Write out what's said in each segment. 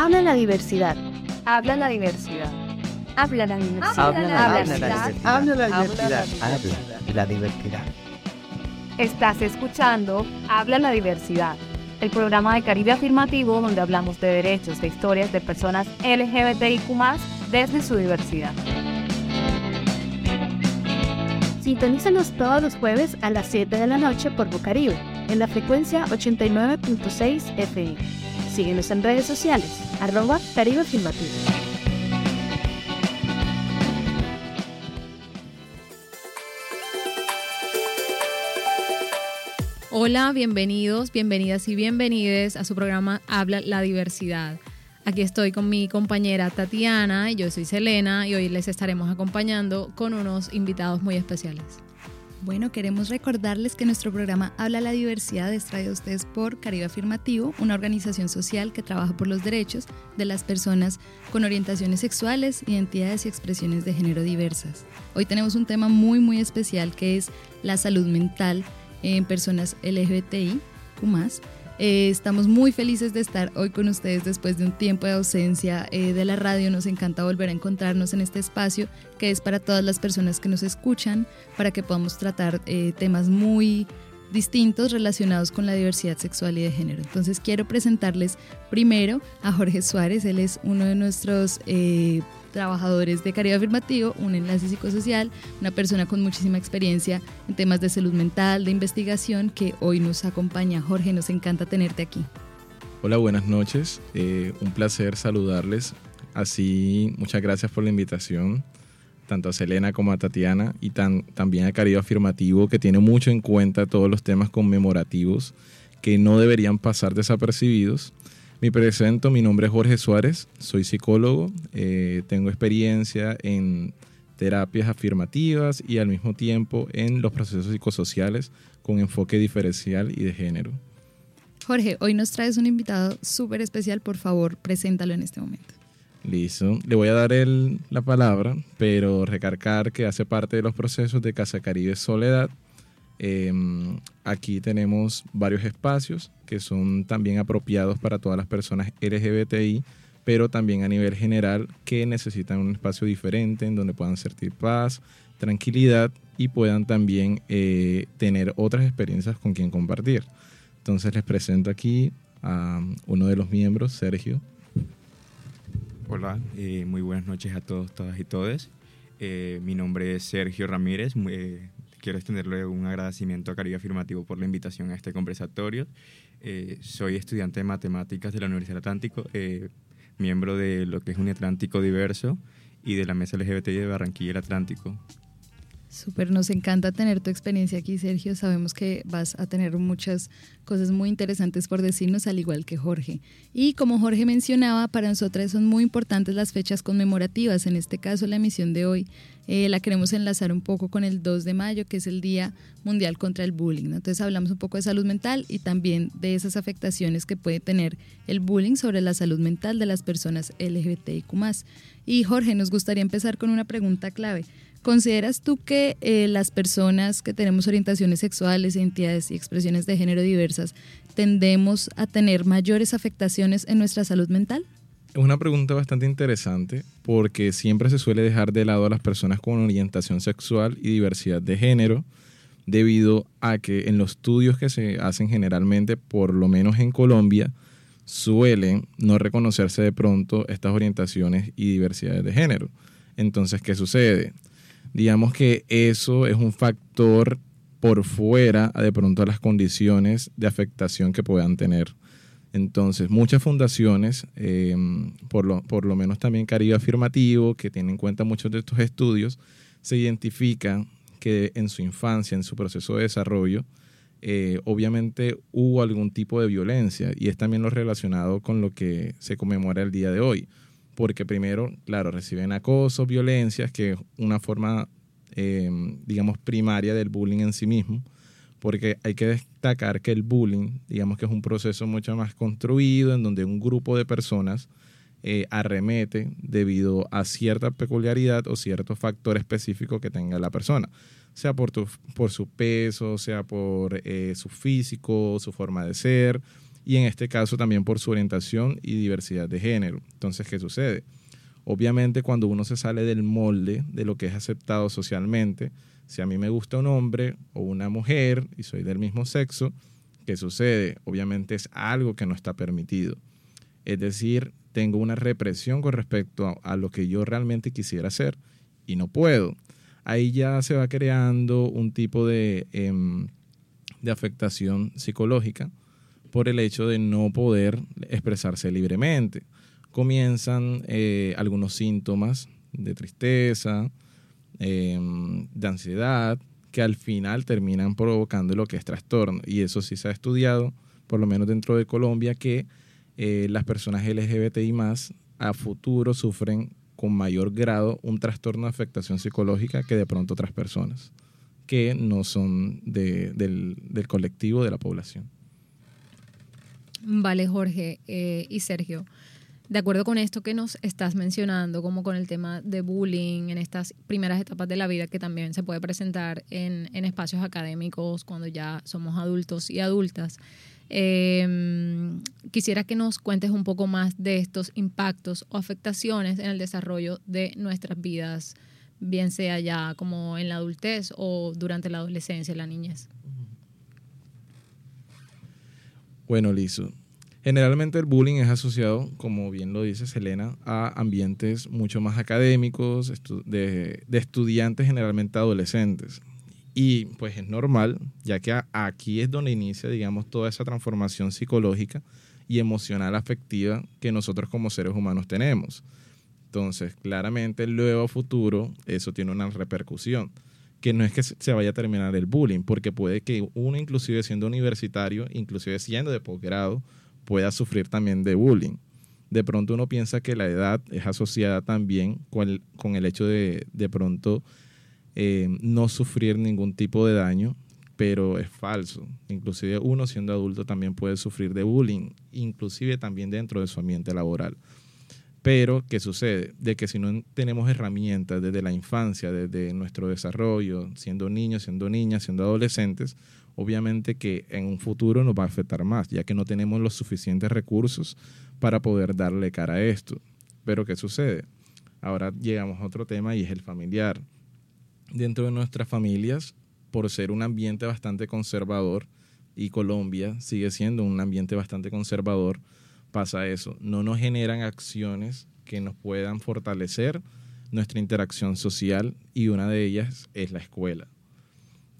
Habla la diversidad. Habla la diversidad. Habla la diversidad. Habla la diversidad. Habla la diversidad. Habla la diversidad. Estás escuchando Habla la diversidad, el programa de Caribe Afirmativo donde hablamos de derechos, de historias de personas LGBTIQ desde su diversidad. Sintonízanos todos los jueves a las 7 de la noche por Bucaribe, en la frecuencia 89.6 FM. Síguenos en redes sociales, arroba Caribe. Hola, bienvenidos, bienvenidas y bienvenides a su programa Habla la Diversidad. Aquí estoy con mi compañera Tatiana y yo soy Selena y hoy les estaremos acompañando con unos invitados muy especiales. Bueno, queremos recordarles que nuestro programa Habla la Diversidad es traído a ustedes por Caribe Afirmativo, una organización social que trabaja por los derechos de las personas con orientaciones sexuales, identidades y expresiones de género diversas. Hoy tenemos un tema muy muy especial que es la salud mental en personas LGBTI, eh, estamos muy felices de estar hoy con ustedes después de un tiempo de ausencia eh, de la radio. Nos encanta volver a encontrarnos en este espacio que es para todas las personas que nos escuchan, para que podamos tratar eh, temas muy distintos relacionados con la diversidad sexual y de género. Entonces quiero presentarles primero a Jorge Suárez, él es uno de nuestros trabajadores de Caribe Afirmativo, un enlace psicosocial, una persona con muchísima experiencia en temas de salud mental, de investigación, que hoy nos acompaña. Jorge, nos encanta tenerte aquí. Hola, buenas noches. Eh, un placer saludarles. Así, muchas gracias por la invitación, tanto a Selena como a Tatiana, y también a Caribe Afirmativo, que tiene mucho en cuenta todos los temas conmemorativos que no deberían pasar desapercibidos me presento, mi nombre es Jorge Suárez, soy psicólogo, eh, tengo experiencia en terapias afirmativas y al mismo tiempo en los procesos psicosociales con enfoque diferencial y de género. Jorge, hoy nos traes un invitado súper especial, por favor, preséntalo en este momento. Listo, le voy a dar la palabra, pero recargar que hace parte de los procesos de Casa Caribe Soledad, Em, aquí tenemos varios espacios que son también apropiados para todas las personas LGBTI, pero también a nivel general que necesitan un espacio diferente en donde puedan sentir paz, tranquilidad y puedan también eh, tener otras experiencias con quien compartir. Entonces les presento aquí a uno de los miembros, Sergio. Hola, eh, muy buenas noches a todos, todas y todes. Eh, mi nombre es Sergio Ramírez, quiero extenderle un agradecimiento a Caribe Afirmativo por la invitación a este conversatorio. Eh, soy estudiante de matemáticas de la Universidad Atlántico, eh, miembro de lo que es un Atlántico Diverso y de la Mesa LGBTI de Barranquilla el Atlántico. Súper, nos encanta tener tu experiencia aquí, Sergio. Sabemos que vas a tener muchas cosas muy interesantes por decirnos, al igual que Jorge. Y como Jorge mencionaba, para nosotras son muy importantes las fechas conmemorativas. En este caso, la emisión de hoy eh, la queremos enlazar un poco con el 2 de mayo, que es el Día Mundial contra el Bullying. Entonces hablamos un poco de salud mental y también de esas afectaciones que puede tener el bullying sobre la salud mental de las personas LGBTIQ. Y Jorge, nos gustaría empezar con una pregunta clave. ¿Consideras tú que eh, las personas que tenemos orientaciones sexuales, identidades y expresiones de género diversas tendemos a tener mayores afectaciones en nuestra salud mental? Es una pregunta bastante interesante porque siempre se suele dejar de lado a las personas con orientación sexual y diversidad de género debido a que en los estudios que se hacen generalmente, por lo menos en Colombia, suelen no reconocerse de pronto estas orientaciones y diversidades de género. Entonces, ¿qué sucede? Digamos que eso es un factor por fuera de pronto a las condiciones de afectación que puedan tener. Entonces, muchas fundaciones, em, por, lo, por lo menos también Caribe Afirmativo, que tienen en cuenta muchos de estos estudios, se identifica que en su infancia, en su proceso de desarrollo, eh, obviamente hubo algún tipo de violencia y es también lo relacionado con lo que se conmemora el día de hoy porque primero, claro, reciben acoso, violencias, que es una forma, em, digamos, primaria del bullying en sí mismo, porque hay que destacar que el bullying, digamos que es un proceso mucho más construido, en donde un grupo de personas eh, arremete debido a cierta peculiaridad o cierto factor específico que tenga la persona, sea por, por su peso, sea por eh, su físico, su forma de ser, y en este caso también por su orientación y diversidad de género. Entonces, ¿qué sucede? Obviamente cuando uno se sale del molde de lo que es aceptado socialmente, si a mí me gusta un hombre o una mujer y soy del mismo sexo, ¿qué sucede? Obviamente es algo que no está permitido. Es decir, tengo una represión con respecto a, lo que yo realmente quisiera hacer y no puedo. Ahí ya se va creando un tipo de, em, de afectación psicológica por el hecho de no poder expresarse libremente. Comienzan eh, algunos síntomas de tristeza, em, de ansiedad, que al final terminan provocando lo que es trastorno. Y eso sí se ha estudiado, por lo menos dentro de Colombia, que eh, las personas LGBTI más a futuro sufren con mayor grado un trastorno de afectación psicológica que de pronto otras personas que no son del, colectivo de la población. Vale, Jorge eh, y Sergio. De acuerdo con esto que nos estás mencionando, como con el tema de bullying en estas primeras etapas de la vida, que también se puede presentar en, en espacios académicos cuando ya somos adultos y adultas, eh, quisiera que nos cuentes un poco más de estos impactos o afectaciones en el desarrollo de nuestras vidas, bien sea ya como en la adultez o durante la adolescencia la niñez. Bueno, Lizo. Generalmente el bullying es asociado, como bien lo dice Selena, a ambientes mucho más académicos, de, de estudiantes generalmente adolescentes. Y pues es normal, ya que aquí es donde inicia, digamos, toda esa transformación psicológica y emocional afectiva que nosotros como seres humanos tenemos. Entonces, claramente luego a futuro eso tiene una repercusión, que no es que se vaya a terminar el bullying, porque puede que uno inclusive siendo universitario, inclusive siendo de posgrado, pueda sufrir también de bullying. De pronto uno piensa que la edad es asociada también con el, con el hecho de de pronto eh, no sufrir ningún tipo de daño, pero es falso. Inclusive uno siendo adulto también puede sufrir de bullying, inclusive también dentro de su ambiente laboral. Pero, ¿qué sucede? De que si no tenemos herramientas desde la infancia, desde nuestro desarrollo, siendo niños, siendo niñas, siendo adolescentes, obviamente que en un futuro nos va a afectar más, ya que no tenemos los suficientes recursos para poder darle cara a esto. Pero, ¿qué sucede? Ahora llegamos a otro tema y es el familiar dentro de nuestras familias por ser un ambiente bastante conservador y Colombia sigue siendo un ambiente bastante conservador, pasa eso. No nos generan acciones que nos puedan fortalecer nuestra interacción social y una de ellas es la escuela.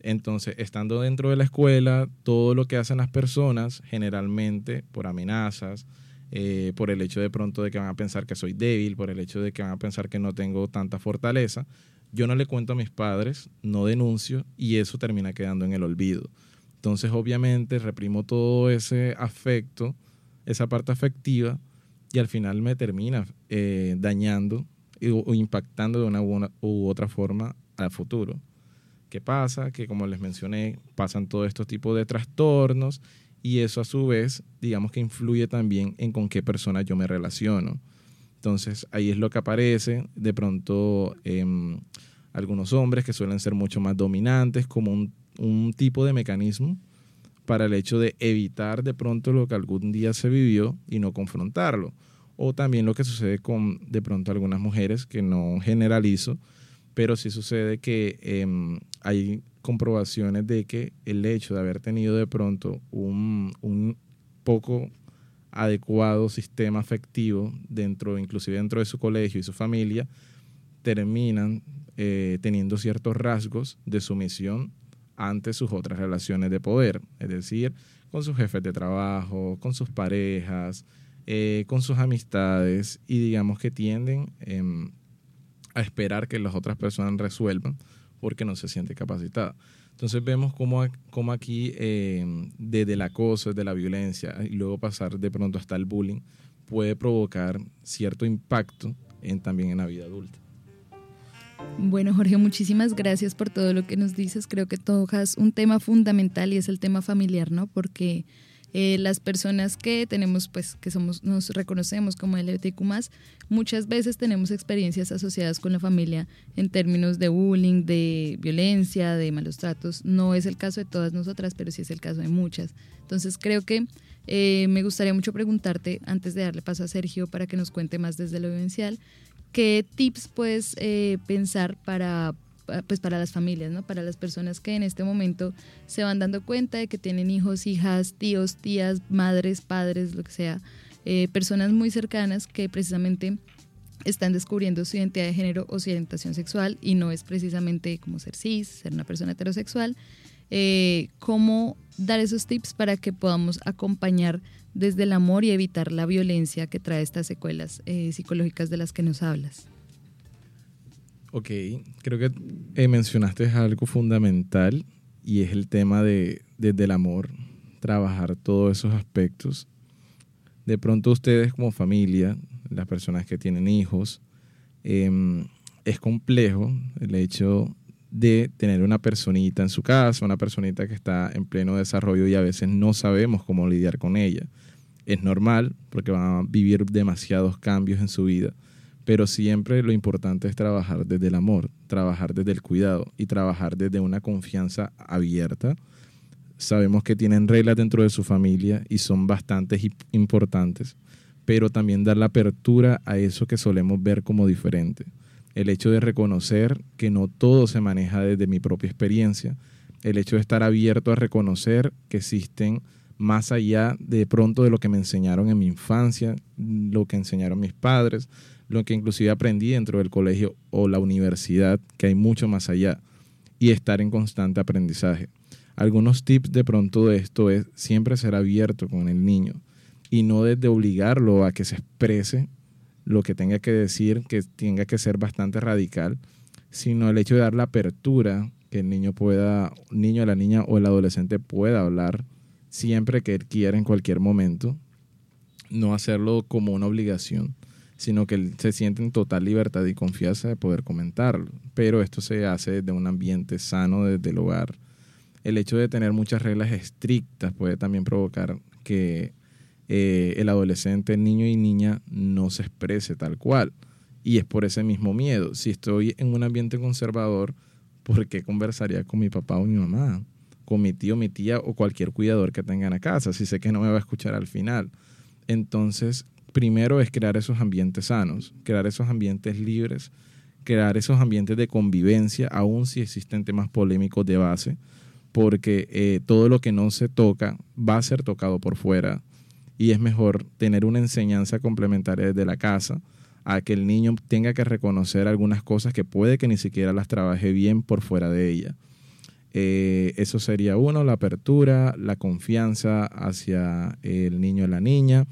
Entonces, estando dentro de la escuela, todo lo que hacen las personas, generalmente por amenazas, eh, por el hecho de pronto de que van a pensar que soy débil, por el hecho de que van a pensar que no tengo tanta fortaleza, yo no le cuento a mis padres, no denuncio y eso termina quedando en el olvido. Entonces, obviamente, reprimo todo ese afecto, esa parte afectiva, y al final me termina eh, dañando o impactando de una u, otra forma al futuro. ¿Qué pasa? Que como les mencioné, pasan todos estos tipos de trastornos y eso a su vez, digamos que influye también en con qué persona yo me relaciono. Entonces ahí es lo que aparece, de pronto em, algunos hombres que suelen ser mucho más dominantes como un, tipo de mecanismo para el hecho de evitar de pronto lo que algún día se vivió y no confrontarlo. O también lo que sucede con de pronto algunas mujeres, que no generalizo, pero sí sucede que em, hay comprobaciones de que el hecho de haber tenido de pronto un, un poco adecuado sistema afectivo dentro, inclusive dentro de su colegio y su familia, terminan eh, teniendo ciertos rasgos de sumisión ante sus otras relaciones de poder, es decir, con sus jefes de trabajo, con sus parejas, eh, con sus amistades y digamos que tienden em, a esperar que las otras personas resuelvan porque no se siente capacitada. Entonces vemos cómo, cómo aquí, eh, desde el acoso, desde la violencia y luego pasar de pronto hasta el bullying, puede provocar cierto impacto también en la vida adulta. Bueno, Jorge, muchísimas gracias por todo lo que nos dices. Creo que tocas un tema fundamental y es el tema familiar, ¿no? Porque Eh, las personas que tenemos, pues, que somos, nos reconocemos como LGBTQ+, muchas veces tenemos experiencias asociadas con la familia en términos de bullying, de violencia, de malos tratos. No es el caso de todas nosotras, pero sí es el caso de muchas. Entonces creo que eh, me gustaría mucho preguntarte, antes de darle paso a Sergio para que nos cuente más desde lo vivencial, ¿qué tips puedes eh, pensar para pues para las familias, ¿no? Para las personas que en este momento se van dando cuenta de que tienen hijos, hijas, tíos, tías, madres, padres, lo que sea, eh, personas muy cercanas que precisamente están descubriendo su identidad de género o su orientación sexual y no es precisamente como ser cis, ser una persona heterosexual. Eh, ¿Cómo dar esos tips para que podamos acompañar desde el amor y evitar la violencia que trae estas secuelas eh, psicológicas de las que nos hablas? Ok, creo que eh, mencionaste algo fundamental y es el tema de desde el amor, trabajar todos esos aspectos. De pronto ustedes como familia, las personas que tienen hijos, em, es complejo el hecho de tener una personita en su casa, una personita que está en pleno desarrollo y a veces no sabemos cómo lidiar con ella. Es normal porque van a vivir demasiados cambios en su vida pero siempre lo importante es trabajar desde el amor, trabajar desde el cuidado y trabajar desde una confianza abierta. Sabemos que tienen reglas dentro de su familia y son bastante importantes, pero también dar la apertura a eso que solemos ver como diferente. El hecho de reconocer que no todo se maneja desde mi propia experiencia, el hecho de estar abierto a reconocer que existen más allá de pronto de lo que me enseñaron en mi infancia, lo que enseñaron mis padres, lo que inclusive aprendí dentro del colegio o la universidad, que hay mucho más allá, y estar en constante aprendizaje. Algunos tips de pronto de esto es siempre ser abierto con el niño y no desde obligarlo a que se exprese lo que tenga que decir, que tenga que ser bastante radical, sino el hecho de dar la apertura que el niño pueda, niño, la niña o el adolescente pueda hablar siempre que él quiera en cualquier momento, no hacerlo como una obligación sino que él se siente en total libertad y confianza de poder comentarlo. Pero esto se hace desde un ambiente sano, desde el hogar. El hecho de tener muchas reglas estrictas puede también provocar que eh, el adolescente, niño y niña no se exprese tal cual. Y es por ese mismo miedo. Si estoy en un ambiente conservador, ¿por qué conversaría con mi papá o mi mamá? Con mi tío, mi tía o cualquier cuidador que tengan a casa, si sé que no me va a escuchar al final. Entonces, primero es crear esos ambientes sanos, crear esos ambientes libres, crear esos ambientes de convivencia, aun si existen temas polémicos de base, porque eh, todo lo que no se toca va a ser tocado por fuera y es mejor tener una enseñanza complementaria desde la casa a que el niño tenga que reconocer algunas cosas que puede que ni siquiera las trabaje bien por fuera de ella. Eh, eso sería uno, la apertura, la confianza hacia el niño o la niña,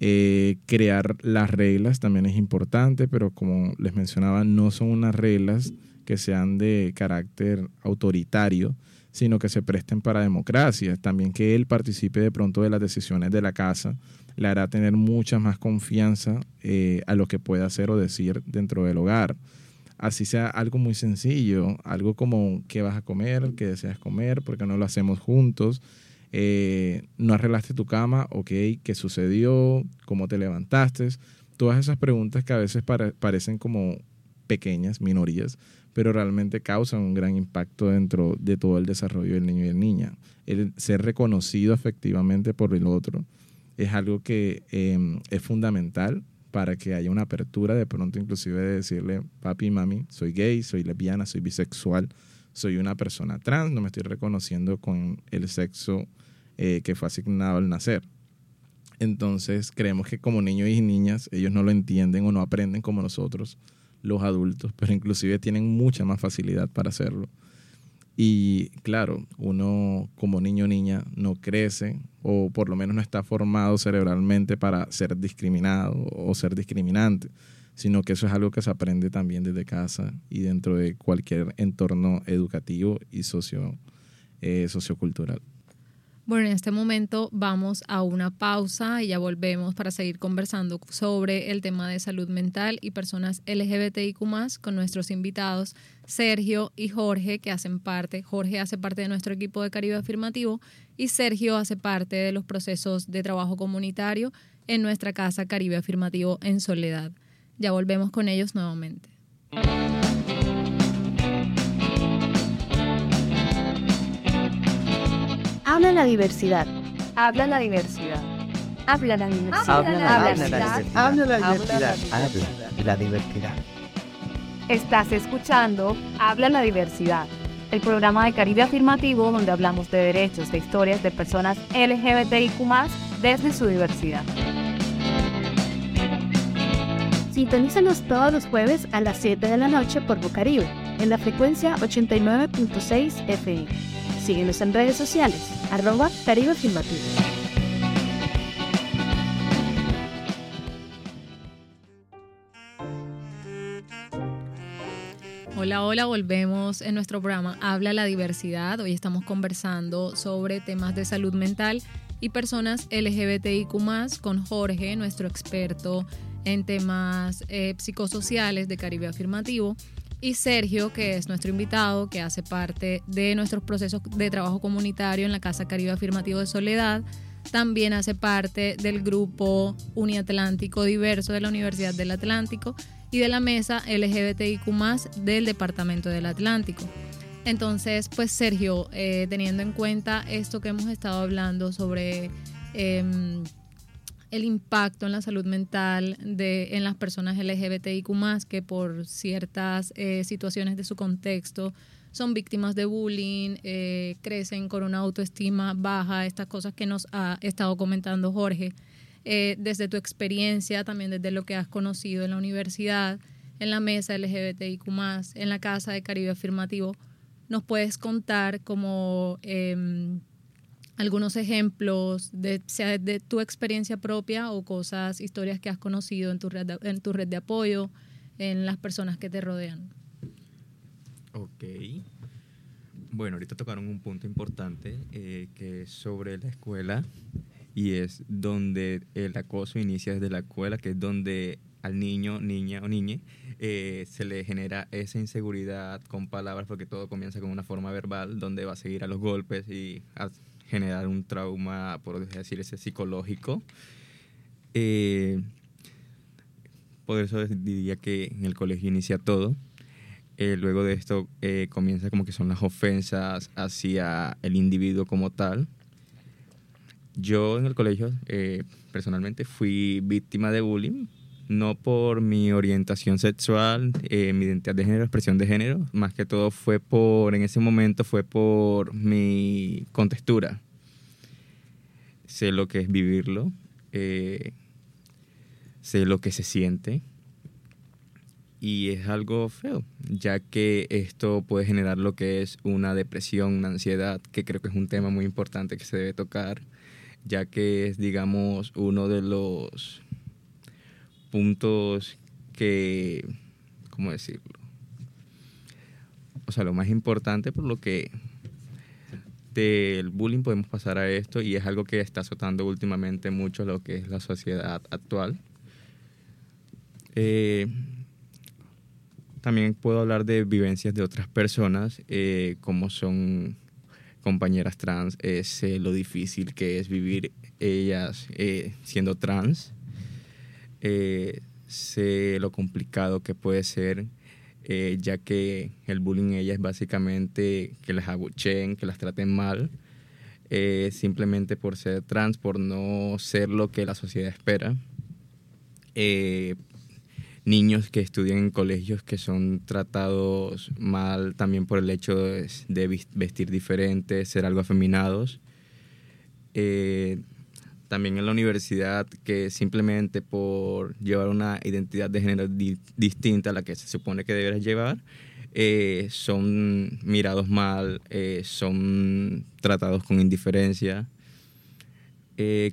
eh, crear las reglas también es importante, pero como les mencionaba, no son unas reglas que sean de carácter autoritario, sino que se presten para democracia. También que él participe de pronto de las decisiones de la casa le hará tener mucha más confianza eh, a lo que pueda hacer o decir dentro del hogar. Así sea algo muy sencillo, algo como qué vas a comer, qué deseas comer, porque no lo hacemos juntos eh, no arreglaste tu cama, ok, ¿qué sucedió? ¿Cómo te levantaste? Todas esas preguntas que a veces parecen como pequeñas, minorías, pero realmente causan un gran impacto dentro de todo el desarrollo del niño y la niña. El ser reconocido efectivamente por el otro es algo que em, es fundamental para que haya una apertura de pronto inclusive de decirle, papi, mami, soy gay, soy lesbiana, soy bisexual, soy una persona trans, no me estoy reconociendo con el sexo eh, que fue asignado al nacer. Entonces creemos que como niños y niñas ellos no lo entienden o no aprenden como nosotros, los adultos, pero inclusive tienen mucha más facilidad para hacerlo. Y claro, uno como niño o niña no crece o por lo menos no está formado cerebralmente para ser discriminado o ser discriminante, sino que eso es algo que se aprende también desde casa y dentro de cualquier entorno educativo y socio, eh, sociocultural. Bueno, en este momento vamos a una pausa y ya volvemos para seguir conversando sobre el tema de salud mental y personas LGBTIQ con nuestros invitados Sergio y Jorge, que hacen parte, Jorge hace parte de nuestro equipo de Caribe Afirmativo y Sergio hace parte de los procesos de trabajo comunitario en nuestra casa Caribe Afirmativo en Soledad. Ya volvemos con ellos nuevamente. Habla la diversidad. Habla la diversidad. Habla la diversidad. Habla la diversidad. Habla la diversidad. Habla la diversidad. Estás escuchando Habla la diversidad, el programa de Caribe Afirmativo donde hablamos de derechos, de historias de personas LGBTIQ desde su diversidad. Sintonízanos todos los jueves a las 7 de la noche por Bucaribe, en la frecuencia 89.6 FM. Síguenos en redes sociales, arroba Caribe Afirmativo. Hola, hola, volvemos en nuestro programa Habla la diversidad. Hoy estamos conversando sobre temas de salud mental y personas LGBTIQ con Jorge, nuestro experto en temas eh, psicosociales de Caribe Afirmativo, y Sergio, que es nuestro invitado, que hace parte de nuestros procesos de trabajo comunitario en la Casa Caribe Afirmativo de Soledad. También hace parte del grupo Uniatlántico Diverso de la Universidad del Atlántico y de la mesa LGBTIQ del Departamento del Atlántico. Entonces, pues Sergio, eh, teniendo en cuenta esto que hemos estado hablando sobre em, el impacto en la salud mental de, en las personas LGBTIQ que por ciertas eh, situaciones de su contexto son víctimas de bullying, eh, crecen con una autoestima baja, estas cosas que nos ha estado comentando Jorge. Eh, desde tu experiencia, también desde lo que has conocido en la universidad, en la mesa LGBTIQ, en la casa de Caribe Afirmativo, nos puedes contar como em, algunos ejemplos de, sea de tu experiencia propia o cosas, historias que has conocido en tu red de, en tu red de apoyo, en las personas que te rodean. Ok. Bueno, ahorita tocaron un punto importante eh, que es sobre la escuela y es donde el acoso inicia desde la escuela, que es donde al niño, niña o niñe eh, se le genera esa inseguridad con palabras porque todo comienza con una forma verbal donde va a seguir a los golpes y a generar un trauma, por decir ese psicológico. Eh, por eso diría que en el colegio inicia todo. Eh, luego de esto eh, comienza como que son las ofensas hacia el individuo como tal. Yo en el colegio personalmente fui víctima de bullying, no por mi orientación sexual, mi identidad de género, expresión de género, más que todo fue por, en ese momento fue por mi contextura. Sé lo que es vivirlo, sé lo que se siente y es algo feo, ya que esto puede generar lo que es una depresión, una ansiedad, que creo que es un tema muy importante que se debe tocar, ya que es, digamos, uno de los puntos que, ¿cómo decirlo? O sea, lo más importante por lo que del bullying podemos pasar a esto y es algo que está azotando últimamente mucho lo que es la sociedad actual. Eh, también puedo hablar de vivencias de otras personas, eh, como son compañeras trans, eh, lo difícil que es vivir ellas eh, siendo trans, sé lo complicado que puede ser, ya que el bullying en ellas es básicamente que las abucheen, que las traten mal, simplemente por ser trans, por no ser lo que la sociedad espera niños que estudian en colegios que son tratados mal también por el hecho de, vestir diferente, ser algo afeminados. Eh, también en la universidad que simplemente por llevar una identidad de género distinta a la que se supone que deberías llevar, eh, son mirados mal, eh, son tratados con indiferencia.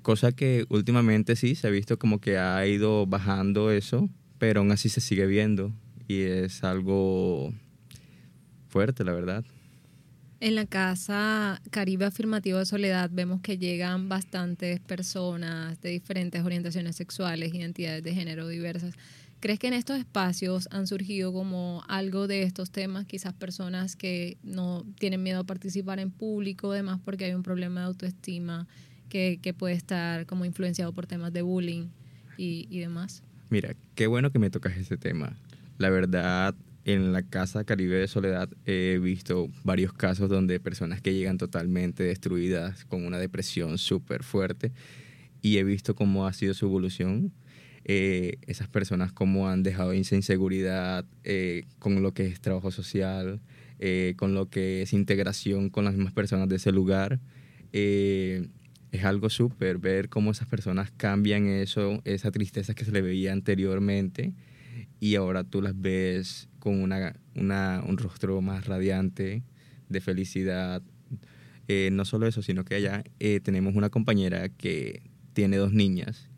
cosa que últimamente sí se ha visto como que ha ido bajando eso, pero aún así se sigue viendo y es algo fuerte, la verdad. En la casa Caribe Afirmativo de Soledad vemos que llegan bastantes personas de diferentes orientaciones sexuales, identidades de género diversas. ¿Crees que en estos espacios han surgido como algo de estos temas? Quizás personas que no tienen miedo a participar en público, además porque hay un problema de autoestima que, que puede estar como influenciado por temas de bullying y, y demás. Mira, qué bueno que me tocas este tema. La verdad, en la Casa Caribe de Soledad he visto varios casos donde personas que llegan totalmente destruidas con una depresión súper fuerte y he visto cómo ha sido su evolución. Eh, esas personas cómo han dejado esa inseguridad eh, con lo que es trabajo social, eh, con lo que es integración con las mismas personas de ese lugar. es algo súper ver cómo esas personas cambian eso, esa tristeza que se le veía anteriormente y ahora tú las ves con una, un rostro más radiante de felicidad. Eh, no solo eso, sino que allá eh, tenemos una compañera que tiene dos niñas.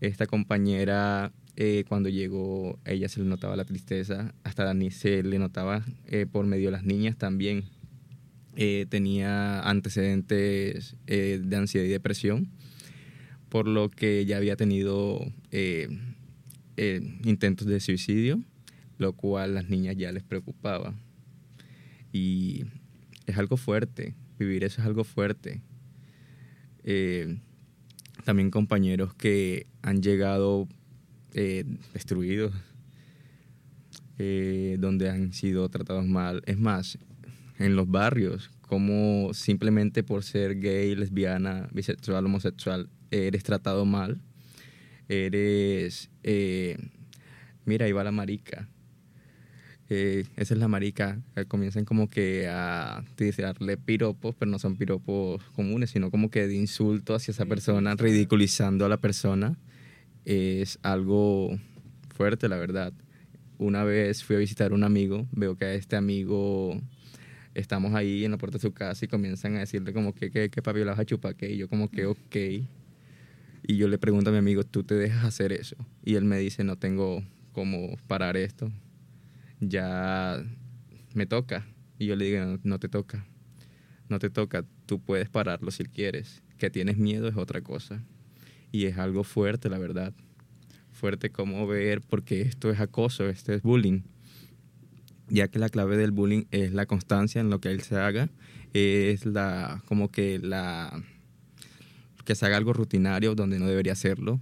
Esta compañera, eh, cuando llegó, a ella se le notaba la tristeza, hasta Dani se le notaba por medio de las niñas también. tenía antecedentes de ansiedad y depresión, por lo que ya había tenido intentos de suicidio lo cual las niñas ya les preocupaba. Y es algo fuerte, vivir eso es algo fuerte. Eh, también compañeros que han llegado eh, destruidos, eh, donde han sido tratados mal. Es más, en los barrios, como simplemente por ser gay, lesbiana, bisexual, homosexual, eres tratado mal, eres, mira, ahí va la marica, esa es la marica. comienzan como que a darle piropos, pero no son piropos comunes, sino como que de insulto hacia esa persona, ridiculizando a la persona. Es algo fuerte, la verdad. Una vez fui a visitar a un amigo, veo que a este amigo estamos ahí en la puerta de su casa y comienzan a decirle como que, que, que papi, la vas a chupar, que y yo como que, ok. Y yo le pregunto a mi amigo, ¿tú te dejas hacer eso? Y él me dice, no tengo cómo parar esto ya me toca. Y yo le digo, no, te toca, no te toca, tú puedes pararlo si quieres. Que tienes miedo es otra cosa. Y es algo fuerte, la verdad. Fuerte como ver, porque esto es acoso, esto es bullying. Ya que la clave del bullying es la constancia en lo que él se haga, es la, como que la, que se haga algo rutinario donde no debería hacerlo,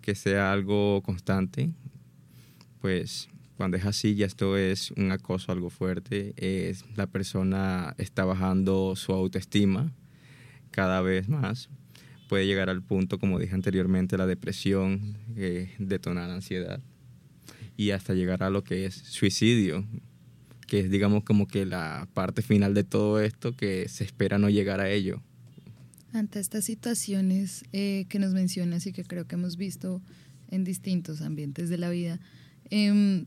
que sea algo constante, pues cuando es así, ya esto es un acoso algo fuerte. Es, la persona está bajando su autoestima cada vez más. Puede llegar al punto, como dije anteriormente, la depresión, eh, detonar ansiedad y hasta llegar a lo que es suicidio, que es digamos como que la parte final de todo esto que se espera no llegar a ello. Ante estas situaciones eh, que nos mencionas y que creo que hemos visto en distintos ambientes de la vida, eh,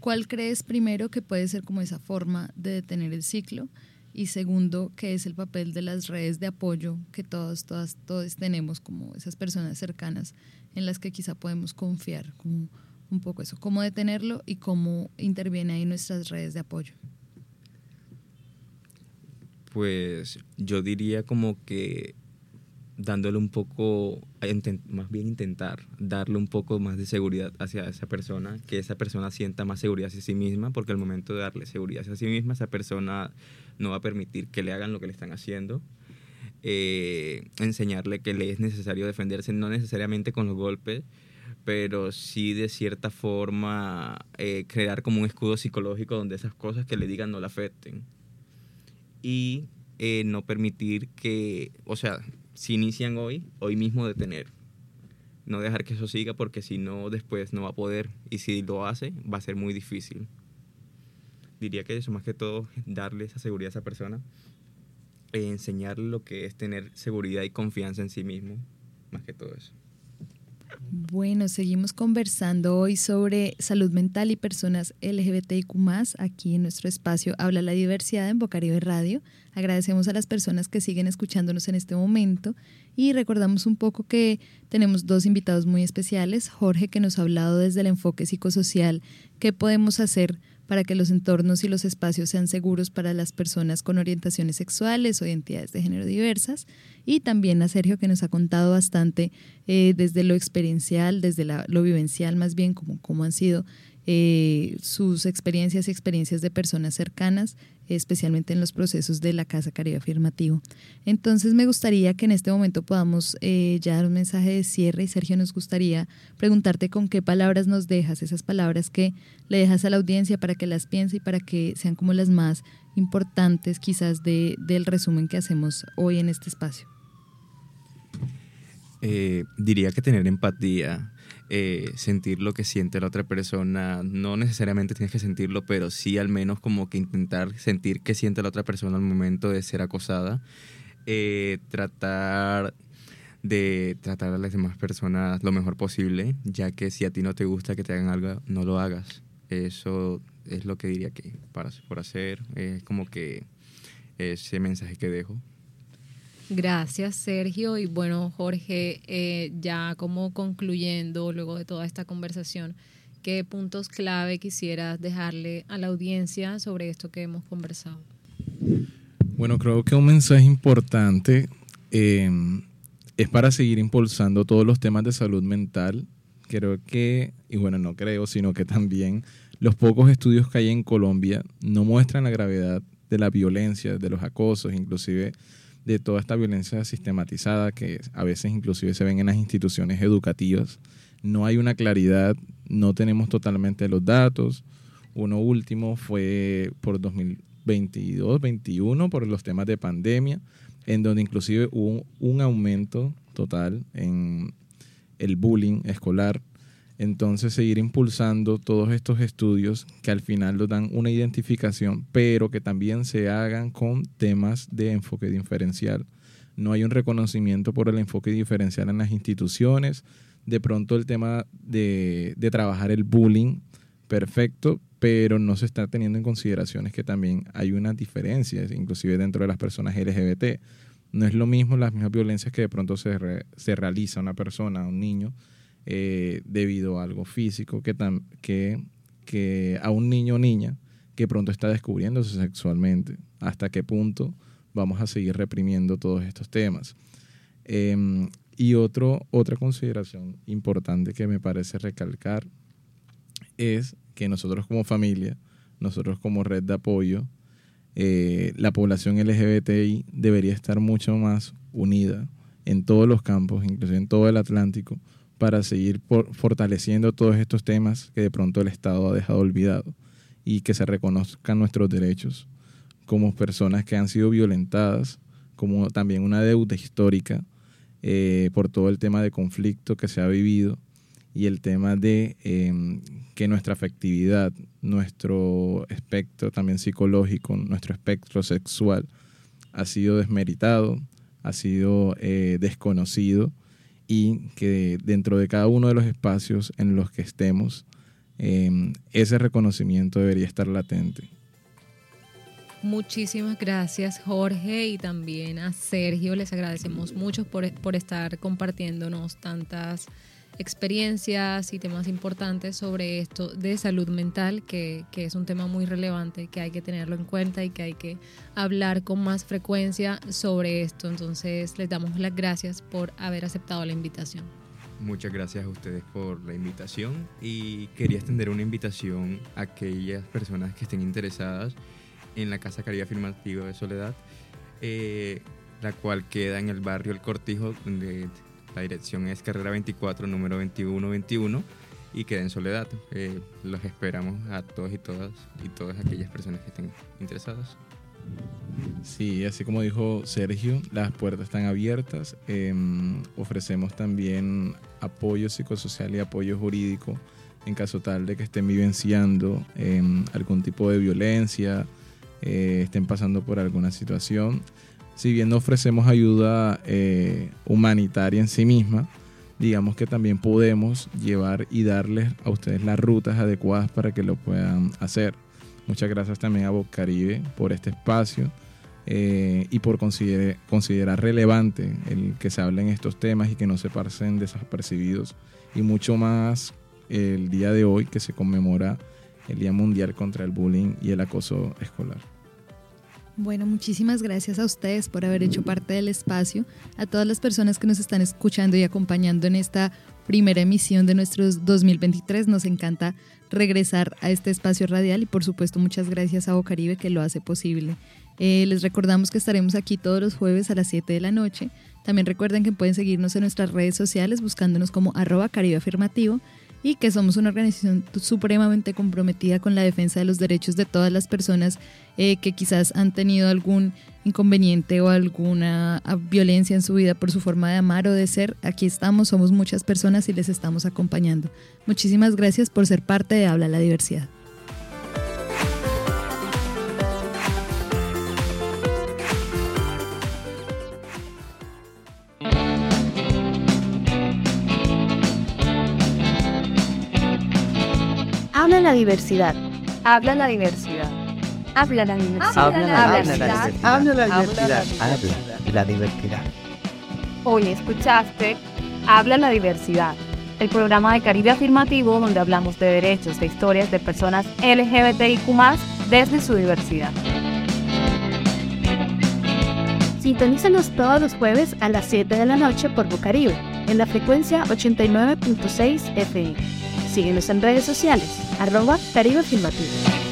¿Cuál crees primero que puede ser como esa forma de detener el ciclo? Y segundo, ¿qué es el papel de las redes de apoyo que todos, todas, todos tenemos como esas personas cercanas en las que quizá podemos confiar, como un poco eso, cómo detenerlo y cómo interviene ahí nuestras redes de apoyo. Pues yo diría como que dándole un poco, más bien intentar darle un poco más de seguridad hacia esa persona, que esa persona sienta más seguridad hacia sí misma, porque al momento de darle seguridad hacia sí misma, esa persona no va a permitir que le hagan lo que le están haciendo. Eh, enseñarle que le es necesario defenderse, no necesariamente con los golpes, pero sí de cierta forma eh, crear como un escudo psicológico donde esas cosas que le digan no le afecten. Y eh, no permitir que, o sea, si inician hoy, hoy mismo detener. No dejar que eso siga porque si no, después no va a poder. Y si lo hace, va a ser muy difícil. Diría que eso, más que todo, darle esa seguridad a esa persona. E enseñarle lo que es tener seguridad y confianza en sí mismo. Más que todo eso. Bueno, seguimos conversando hoy sobre salud mental y personas LGBTIQ aquí en nuestro espacio Habla la Diversidad en Bocaribe Radio. Agradecemos a las personas que siguen escuchándonos en este momento y recordamos un poco que tenemos dos invitados muy especiales. Jorge, que nos ha hablado desde el enfoque psicosocial, qué podemos hacer para que los entornos y los espacios sean seguros para las personas con orientaciones sexuales o identidades de género diversas. Y también a Sergio que nos ha contado bastante eh, desde lo experiencial, desde lo vivencial más bien, como cómo han sido eh, sus experiencias y experiencias de personas cercanas, especialmente en los procesos de la Casa Caribe Afirmativo. Entonces me gustaría que en este momento podamos eh, ya dar un mensaje de cierre y Sergio nos gustaría preguntarte con qué palabras nos dejas, esas palabras que le dejas a la audiencia para que las piense y para que sean como las más importantes quizás de, del resumen que hacemos hoy en este espacio. Eh, diría que tener empatía eh, sentir lo que siente la otra persona. No necesariamente tienes que sentirlo, pero sí al menos como que intentar sentir qué siente la otra persona al momento de ser acosada. Eh, tratar de tratar a las demás personas lo mejor posible, ya que si a ti no te gusta que te hagan algo, no lo hagas. Eso es lo que diría que para por hacer, es como que ese mensaje que dejo. Gracias, Sergio. Y bueno, Jorge, eh, ya como concluyendo luego de toda esta conversación, ¿qué puntos clave quisieras dejarle a la audiencia sobre esto que hemos conversado? Bueno, creo que un mensaje importante eh, es para seguir impulsando todos los temas de salud mental. Creo que, y bueno, no creo, sino que también los pocos estudios que hay en Colombia no muestran la gravedad de la violencia, de los acosos, inclusive de toda esta violencia sistematizada que a veces inclusive se ven en las instituciones educativas. No hay una claridad, no tenemos totalmente los datos. Uno último fue por 2022, 2021 por los temas de pandemia, en donde inclusive hubo un aumento total en el bullying escolar entonces seguir impulsando todos estos estudios que al final nos dan una identificación, pero que también se hagan con temas de enfoque diferencial. No hay un reconocimiento por el enfoque diferencial en las instituciones. De pronto el tema de, de trabajar el bullying, perfecto, pero no se está teniendo en consideraciones que también hay unas diferencias, inclusive dentro de las personas LGBT. No es lo mismo las mismas violencias que de pronto se, se realiza a una persona, a un niño, eh, debido a algo físico que, a un niño o niña que pronto está descubriéndose sexualmente. ¿Hasta qué punto vamos a seguir reprimiendo todos estos temas? Em, y otro, otra consideración importante que me parece recalcar es que nosotros como familia, nosotros como red de apoyo, eh, la población LGBTI debería estar mucho más unida en todos los campos, incluso en todo el Atlántico, para seguir fortaleciendo todos estos temas que de pronto el Estado ha dejado olvidado y que se reconozcan nuestros derechos como personas que han sido violentadas, como también una deuda histórica eh, por todo el tema de conflicto que se ha vivido y el tema de em, que nuestra afectividad, nuestro espectro también psicológico, nuestro espectro sexual ha sido desmeritado, ha sido eh, desconocido y que dentro de cada uno de los espacios en los que estemos, em, ese reconocimiento debería estar latente. Muchísimas gracias Jorge y también a Sergio. Les agradecemos mucho por, por estar compartiéndonos tantas experiencias y temas importantes sobre esto de salud mental, que, es un tema muy relevante, que hay que tenerlo en cuenta y que hay que hablar con más frecuencia sobre esto. Entonces, les damos las gracias por haber aceptado la invitación. Muchas gracias a ustedes por la invitación y quería extender una invitación a aquellas personas que estén interesadas en la Casa Caribe Afirmativa de Soledad, eh, la cual queda en el barrio El Cortijo, donde la dirección es carrera 24, número 2121 y queda en Soledad. Eh, los esperamos a todos y todas y todas aquellas personas que estén interesadas. Sí, así como dijo Sergio, las puertas están abiertas. Em, ofrecemos también apoyo psicosocial y apoyo jurídico en caso tal de que estén vivenciando em, algún tipo de violencia, eh, estén pasando por alguna situación si bien no ofrecemos ayuda eh, humanitaria en sí misma, digamos que también podemos llevar y darles a ustedes las rutas adecuadas para que lo puedan hacer. Muchas gracias también a Bocaribe por este espacio eh, y por considerar relevante el que se hablen estos temas y que no se pasen desapercibidos. Y mucho más el día de hoy que se conmemora el Día Mundial contra el Bullying y el Acoso Escolar. Bueno, muchísimas gracias a ustedes por haber hecho parte del espacio, a todas las personas que nos están escuchando y acompañando en esta primera emisión de nuestros 2023. Nos encanta regresar a este espacio radial y por supuesto muchas gracias a Bocaribe que lo hace posible. Eh, les recordamos que estaremos aquí todos los jueves a las 7 de la noche. También recuerden que pueden seguirnos en nuestras redes sociales buscándonos como arroba y que somos una organización supremamente comprometida con la defensa de los derechos de todas las personas eh, que quizás han tenido algún inconveniente o alguna ah, violencia en su vida por su forma de amar o de ser. Aquí estamos, somos muchas personas y les estamos acompañando. Muchísimas gracias por ser parte de Habla la Diversidad. La diversidad. Habla la diversidad. Habla la diversidad. Habla la diversidad. Habla la diversidad. diversidad. Habla la diversidad. Hoy escuchaste Habla la diversidad, el programa de Caribe Afirmativo donde hablamos de derechos, de historias de personas LGBTIQ desde su diversidad. Sintonízanos todos los jueves a las 7 de la noche por Bocaribe, en la frecuencia 89.6 FM. Síguenos en redes sociales, arroba Caribe Afirmativo.